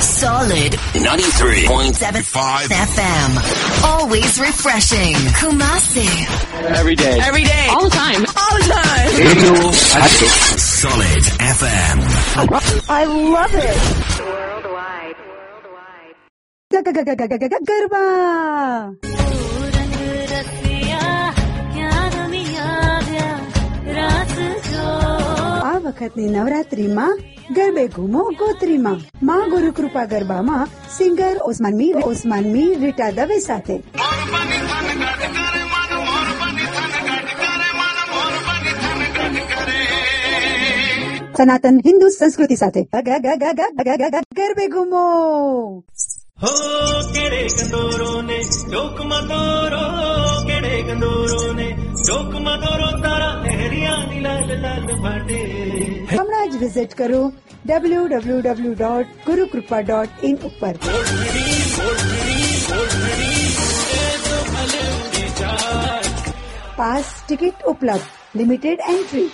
Solid 93.75 FM. Always refreshing. Kumasi. Every day. Every day. All the time. All the time. Radio Hatchet. Solid FM. I love it. Garba આ વખતની નવરાત્રીમાં ગરબે ઘૂમો, ગોત્રીમાં. માં ગુરુ કૃપા ગરબામાં, singer Osman Mir Osman Mir, Rita Dave સાથે. સનાતન હિન્દુ સંસ્કૃતિ સાથે. ગરબે ઘૂમો. હો, કેડે ગંદોરો ને ડોક મદોરો કેડે ગંદોરો ને ડોક મદોરો તારા હેરિયા ની લાલ લાલ ભાટે વિઝિટ કરો W W W dot Gurukrupa dot in ઉપર પાસ ટિકિટ ઉપલબ્ધ લિમિટેડ એન્ટ્રી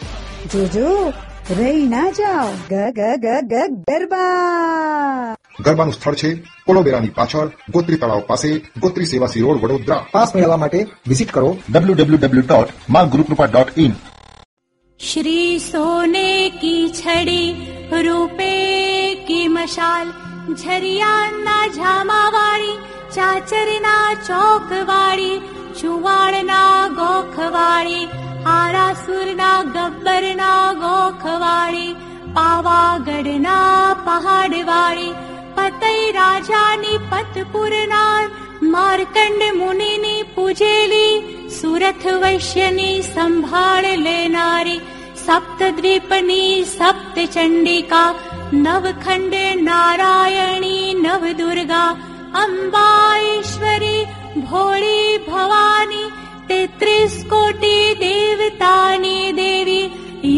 જોજો રહી ના જાઓ ગ ગ ગ ગ ગરબા ગરબાનું સ્થળ છે કોલોબેરાની પાછળ, ગોત્રી તળાવ પાસે, ગોત્રી સેવાસી રોડ વડોદરા. પાસ મેળવવા માટે વિઝિટ કરો www.magurukrupa.in श्री सोने की छड़ी रूपे की मशाल झरिमा वा चाचरना चोकवाडी जुवारना गो वा गब्बर गोखवाडी पावागढ़ना पहाडवा पतै राजानि पतपुरनार मार्कण्ड मुनि पूजेली सुरथ वैश्यनि सम्भा लेनारी सप्त चण्डिका नवखण्ड नारायणी नव दुर्गा अम्बायेश्वरी भोळी भवानी तेत्रिस कोटि देवतानि देवी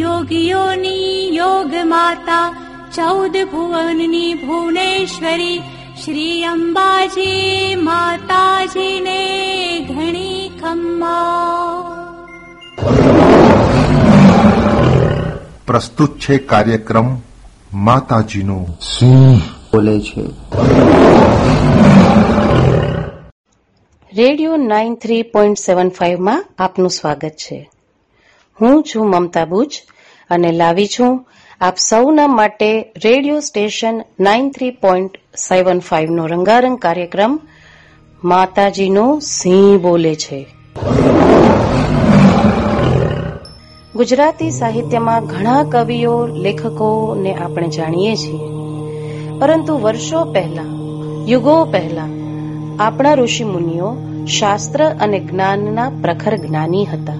योगियोनि योग माता ચૌદ ભુવનની ભુવનેશ્વરી શ્રી અંબાજી માતાજીને ઘણી ખમ્મા પ્રસ્તુત છે કાર્યક્રમ માતાજીનો બોલે છે radio nine three point seven ફાઇવમાં આપનું સ્વાગત છે. હું છું મમતા બુચ અને લાવી છું આપ સૌના માટે radio station nine three point seven ફાઇવનો રંગારંગ કાર્યક્રમ માતાજીનો સિંહ બોલે છે. ગુજરાતી સાહિત્યમાં ઘણા કવિઓ, લેખકોને આપણે જાણીએ છીએ. પરંતુ વર્ષો પહેલા, યુગો પહેલા, આપણા ઋષિ મુનિઓ શાસ્ત્ર અને જ્ઞાનના પ્રખર જ્ઞાની હતા.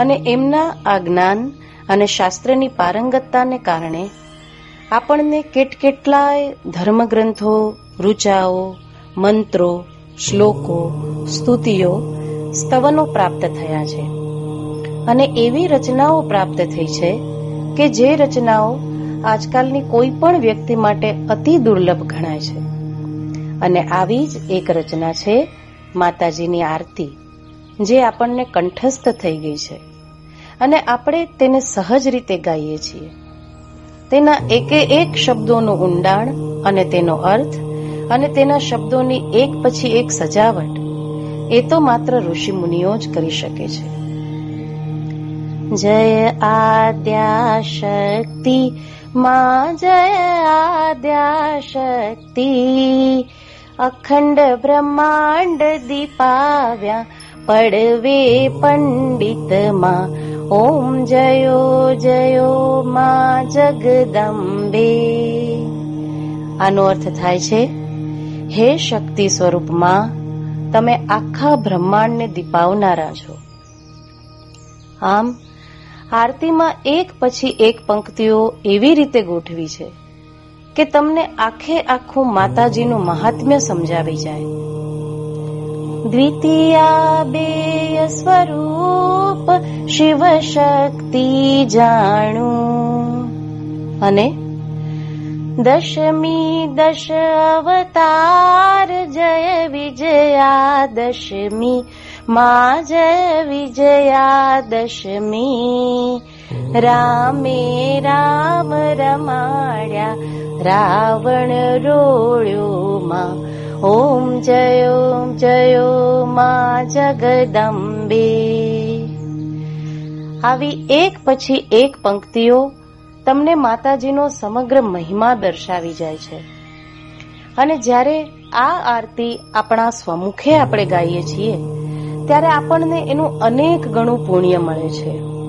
અને એમના આ જ્ઞાન અને શાસ્ત્રની પારંગતતાને કારણે આપણને કેટકેટલાય ધર્મગ્રંથો, ઋચાઓ, મંત્રો, શ્લોકો, સ્તુતિઓ, સ્તવનો પ્રાપ્ત થયા છે. અને એવી રચનાઓ પ્રાપ્ત થઈ છે કે જે રચનાઓ આજકાલની કોઈ પણ વ્યક્તિ માટે અતિ દુર્લભ ગણાય છે. અને આવી જ એક રચના છે માતાજીની આરતી, જે આપણને કંઠસ્થ થઈ ગઈ છે. અને આપણે તેને સહજ રીતે ગાઈએ છીએ. તેના એકે એક શબ્દોનું ઊંડાણ અને તેનો અર્થ અને તેના શબ્દોની એક પછી એક સજાવટ, એ તો માત્ર ઋષિ મુનિઓ જ કરી શકે છે. જય આદ્યા શક્તિ માં જય આદ્યા શક્તિ અખંડ બ્રહ્માંડ દીપાવ્યા, પડવે પંડિતમાં ઓમ જયો જયો મા જગદંબે આનો અર્થ થાય છે, હે શક્તિ સ્વરૂપમાં તમે આખા બ્રહ્માંડને દીપાવનારા છો. આમ, આરતીમાં એક પછી એક પંક્તિઓ એવી રીતે ગોઠવી છે કે તમને આખે આખું માતાજીનું મહાત્મ્ય સમજાવી જાય. દ્વિતીયા બેય સ્વરૂપ શિવ શક્તિ જાણું અને દશમી દશ અવતાર જય વિજયા દશમી મા જય વિજયા દશમી રામે રામ રમાડ્યા રાવણ રોળ્યો માં ઓમ જયો જયો માં જગદંબે આવી એક પછી એક પંક્તિઓ તમને માતાજીનો સમગ્ર મહિમા દર્શાવી જાય છે. અને જ્યારે આ આરતી આપણા સ્વમુખે આપણે ગાઈએ છીએ, ત્યારે આપણને એનું અનેક ગણું પુણ્ય મળે છે.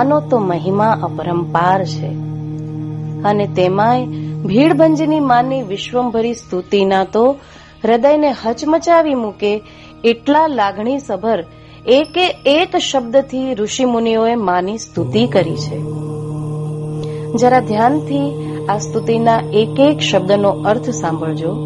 માનો તો મહિમા અપરંપાર છે. અને તેમાંય ભીડભંજની માની વિશ્વંભરી સ્તુતિના તો હૃદયને હચમચાવી મૂકે એટલા લાગણી સભર એકે એક શબ્દથી ઋષિમુનિઓએ માની સ્તુતિ કરી છે. જરા ધ્યાનથી આ સ્તુતિના એક એક શબ્દનો અર્થ સાંભળજો.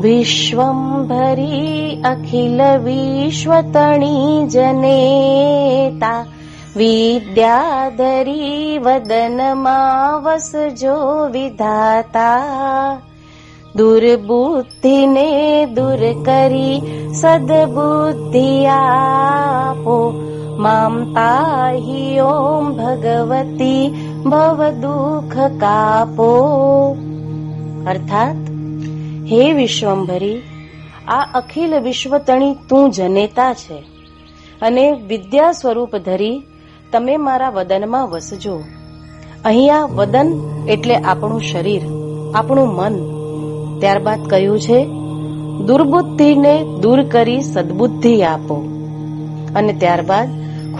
વિશ્વંભરી અખિલ વિશ્વતણી જનેતા વિદ્યાધરી વદનમાં વસજો વિધાતા દુર્બુદ્ધિને દૂર કરી સદબુદ્ધિ આપો મામ પાહી ઓમ ભગવતી ભવ દુઃખ કાપો અર્થાત હે વિશ્વંભરી આ અખિલ વિશ્વતણી તું જનેતા છે અને વિદ્યા સ્વરૂપ ધરી તમે મારા વદનમાં વસજો. અહીંયા વદન એટલે આપણું શરીર, આપણું મન. ત્યારબાદ કહ્યું છે, દુર્બુદ્ધિને દૂર કરી સદબુદ્ધિ આપો. અને ત્યારબાદ,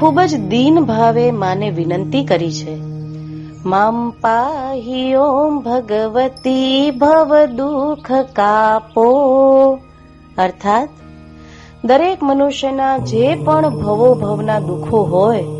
ખૂબ જ દીન ભાવે માને વિનંતી કરી છે. મામ પાહી ઓમ ભગવતી ભવ દુઃખ કાપો. અર્થાત, દરેક મનુષ્યના જે પણ ભવો ભવના દુઃખો હોય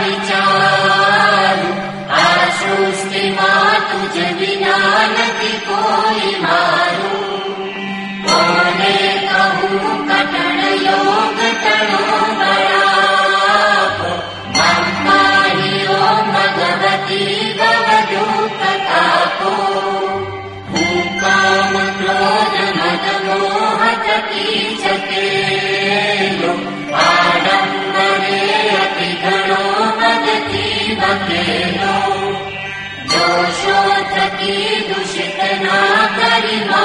विचार आसुष्टि मा तु जिना नो विारो ये कहो कटलयोगो तया भगति गो तथा काम प्रोज भगमो भगति जोषके दुषितना गिमा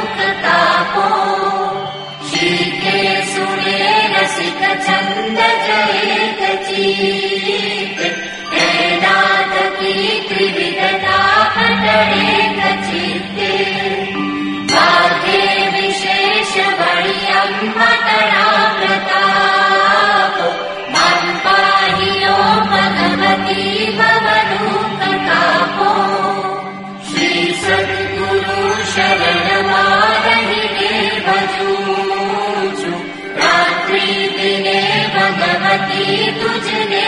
चिते माते विशेष वणियं मतणामृता भगवती भवतु पितामो श्री सद्गुरुशरणमालदिने रात्रिदिने भगवती तु जिने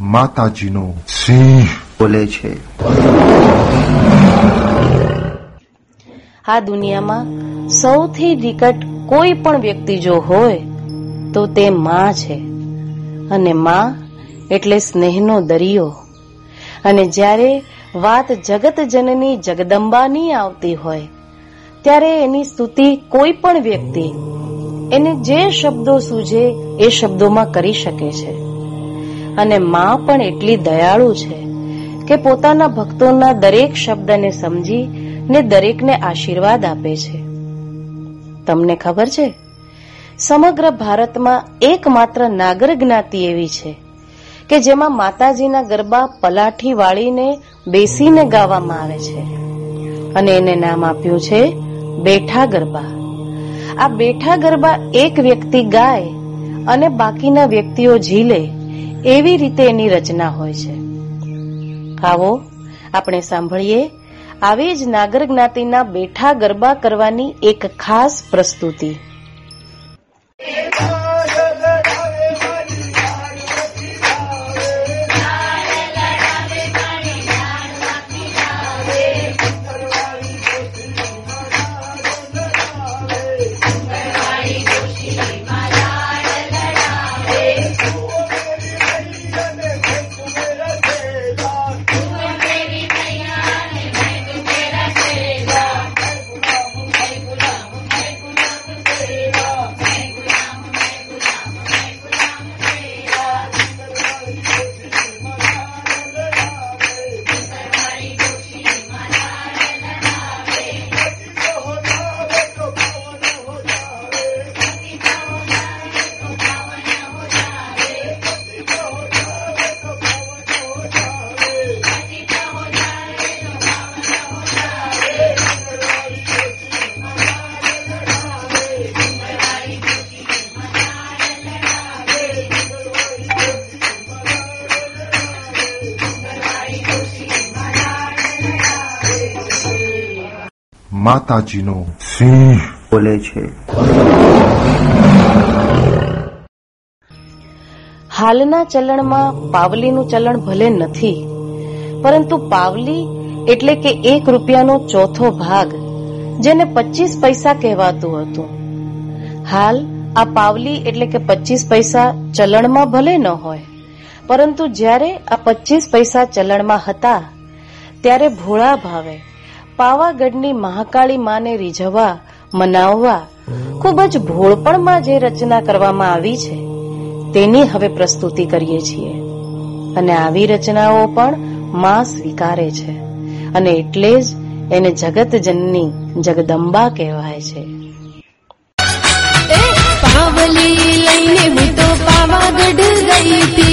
માતાજીનો સિંહ. બોલે છે. આ દુનિયામાં સૌથી નિકટ કોઈ પણ વ્યક્તિ જો હોય તો તે માં છે. અને માં એટલે સ્નેહનો દરિયો. અને જ્યારે વાત જગત જનની જગદંબાની આવતી હોય ત્યારે એની સ્તુતિ કોઈ પણ વ્યક્તિ એને જે શબ્દો સૂજે એ શબ્દોમાં કરી શકે છે. અને માં પણ એટલી દયાળુ છે કે પોતાના ભક્તોના દરેક શબ્દને સમજી ને દરેકને આશીર્વાદ આપે છે. તમને ખબર છે? સમગ્ર ભારતમાં એકમાત્ર નાગર જ્ઞાતિ એવી છે કે જેમાં માતાજીના ગરબા પલાઠી વાળીને બેસીને ગાવામાં આવે છે અને એને નામ આપ્યું છે બેઠા ગરબા. આ બેઠા ગરબા એક વ્યક્તિ ગાય અને બાકીના વ્યક્તિઓ ઝીલે એવી રીતે એની રચના હોય છે. આવો, આપણે સાંભળીએ, આવી જ નાગર જ્ઞાતિના બેઠા ગરબા કરવાની એક ખાસ પ્રસ્તુતિ. માતાજીનો સિંહ બોલે છે હાલના ચલણમાં પાવલીનું ચલણ ભલે નથી પરંતુ પાવલી એટલે કે એક રૂપિયાનો ચોથો ભાગ જેને પચીસ પૈસા કહેવાતું હતું. હાલ આ પાવલી એટલે કે પચીસ પૈસા ચલણમાં ભલે ન હોય પરંતુ જ્યારે આ પચીસ પૈસા ચલણમાં હતા ત્યારે ભોળા ભાવે પાવાગઢની મહાકાળી માને રીઝવવા, મનાવવા ખૂબ જ ભોળપણમાં જે રચના કરવામાં આવી છે, તેની હવે પ્રસ્તુતિ કરીએ છીએ. અને આવી રચનાઓ પણ માં સ્વીકારે છે. અને એટલે જ એને જગત જનની જગદંબા કહેવાય છે. પાવલી લઈને હું તો પાવાગઢ ગઈ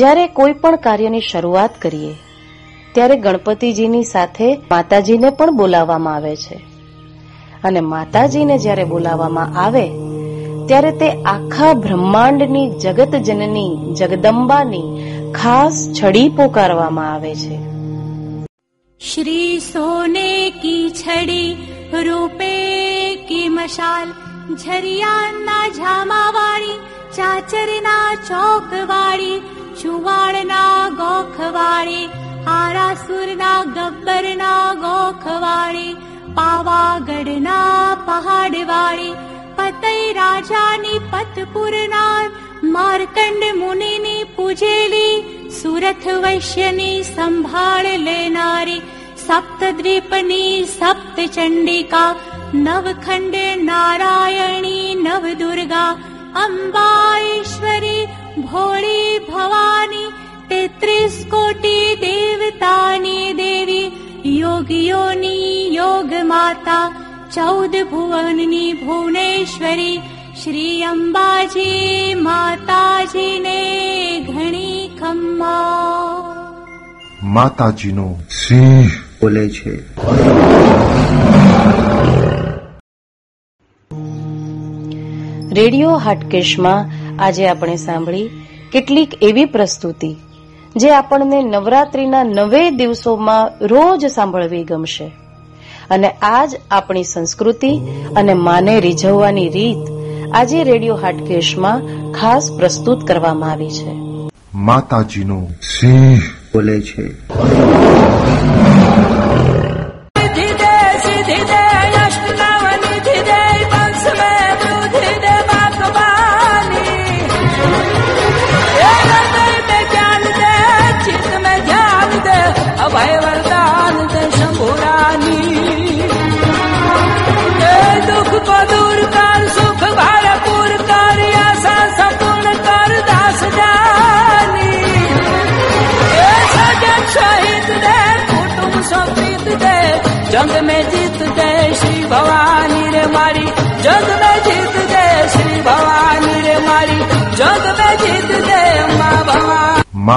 જ્યારે કોઈ પણ કાર્યની શરૂઆત કરીએ, ત્યારે ગણપતિજીની સાથે માતાજીને પણ બોલાવવામાં આવે છે. અને માતાજીને જ્યારે બોલાવવામાં આવે, ત્યારે તે આખા બ્રહ્માંડની જગત જનની જગદંબાની ખાસ છડી પોકારવામાં આવે છે. શ્રી સોને કી છડી રૂપે કી મશાલ ઝરિયાના ઝામાવાળી, ચાચરના ચોકવાળી जुवा गोखवाडी हारासुरी पावागढ पहाडवार मार्कण्डमुनि पुजेलि सुरथ वैश्यनि संभा सप्त दीपचण्डिका नवखण्ड नारयणी नव दुर्गा अम्बाश्वरी ભોળી ભવાની તેત્રીસ કોટી દેવતાની દેવી યોગીઓની યોગ માતા ચૌદ ભુવનની ભુવનેશ્વરી શ્રી અંબાજી માતાજીને ઘણી ખમ્મા. માતાજીનો સિંહ. બોલે છે. રેડિયો હાટકેશમાં આજે આપણે સાંભળી કેટલીક એવી પ્રસ્તુતિ જે આપણને નવરાત્રીના નવે દિવસોમાં રોજ સાંભળવી ગમશે. અને આજ આપણી સંસ્કૃતિ અને માને રીઝવવાની રીત આજે રેડિયો હાટકેશમાં ખાસ પ્રસ્તુત કરવામાં આવી છે. માતાજીનો સિંહ. બોલે છે.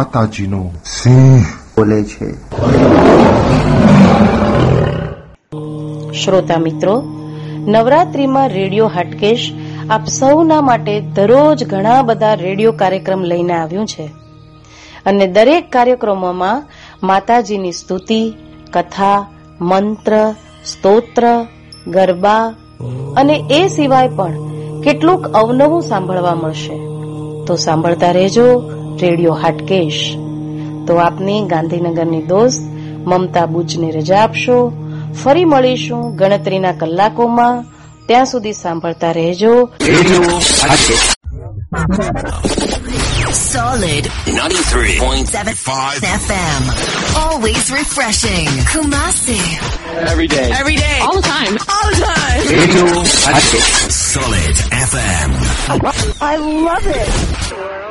માતાજીનો. સિંહ બોલે છે. શ્રોતા મિત્રો નવરાત્રીમાં રેડિયો હાટકેશ આપ સૌના માટે દરરોજ ઘણા બધા રેડિયો કાર્યક્રમ લઈને આવ્યું છે. અને દરેક કાર્યક્રમોમાં માતાજીની સ્તુતિ કથા મંત્ર સ્તોત્ર ગરબા અને એ સિવાય પણ કેટલુંક અવનવું સાંભળવા મળશે. તો સાંભળતા રહેજો રેડિયો હાટકેશ તો આપની ગાંધીનગરની દોસ્ત મમતા બુચને રજા આપશો ફરી મળીશું ગણતરીના કલાકોમાં ત્યાં સુધી સાંભળતા રહેજો Solid 93.75 FM. Always refreshing. Kumasi. Every day. Every day. All the time. All the time. Solid FM. I love it.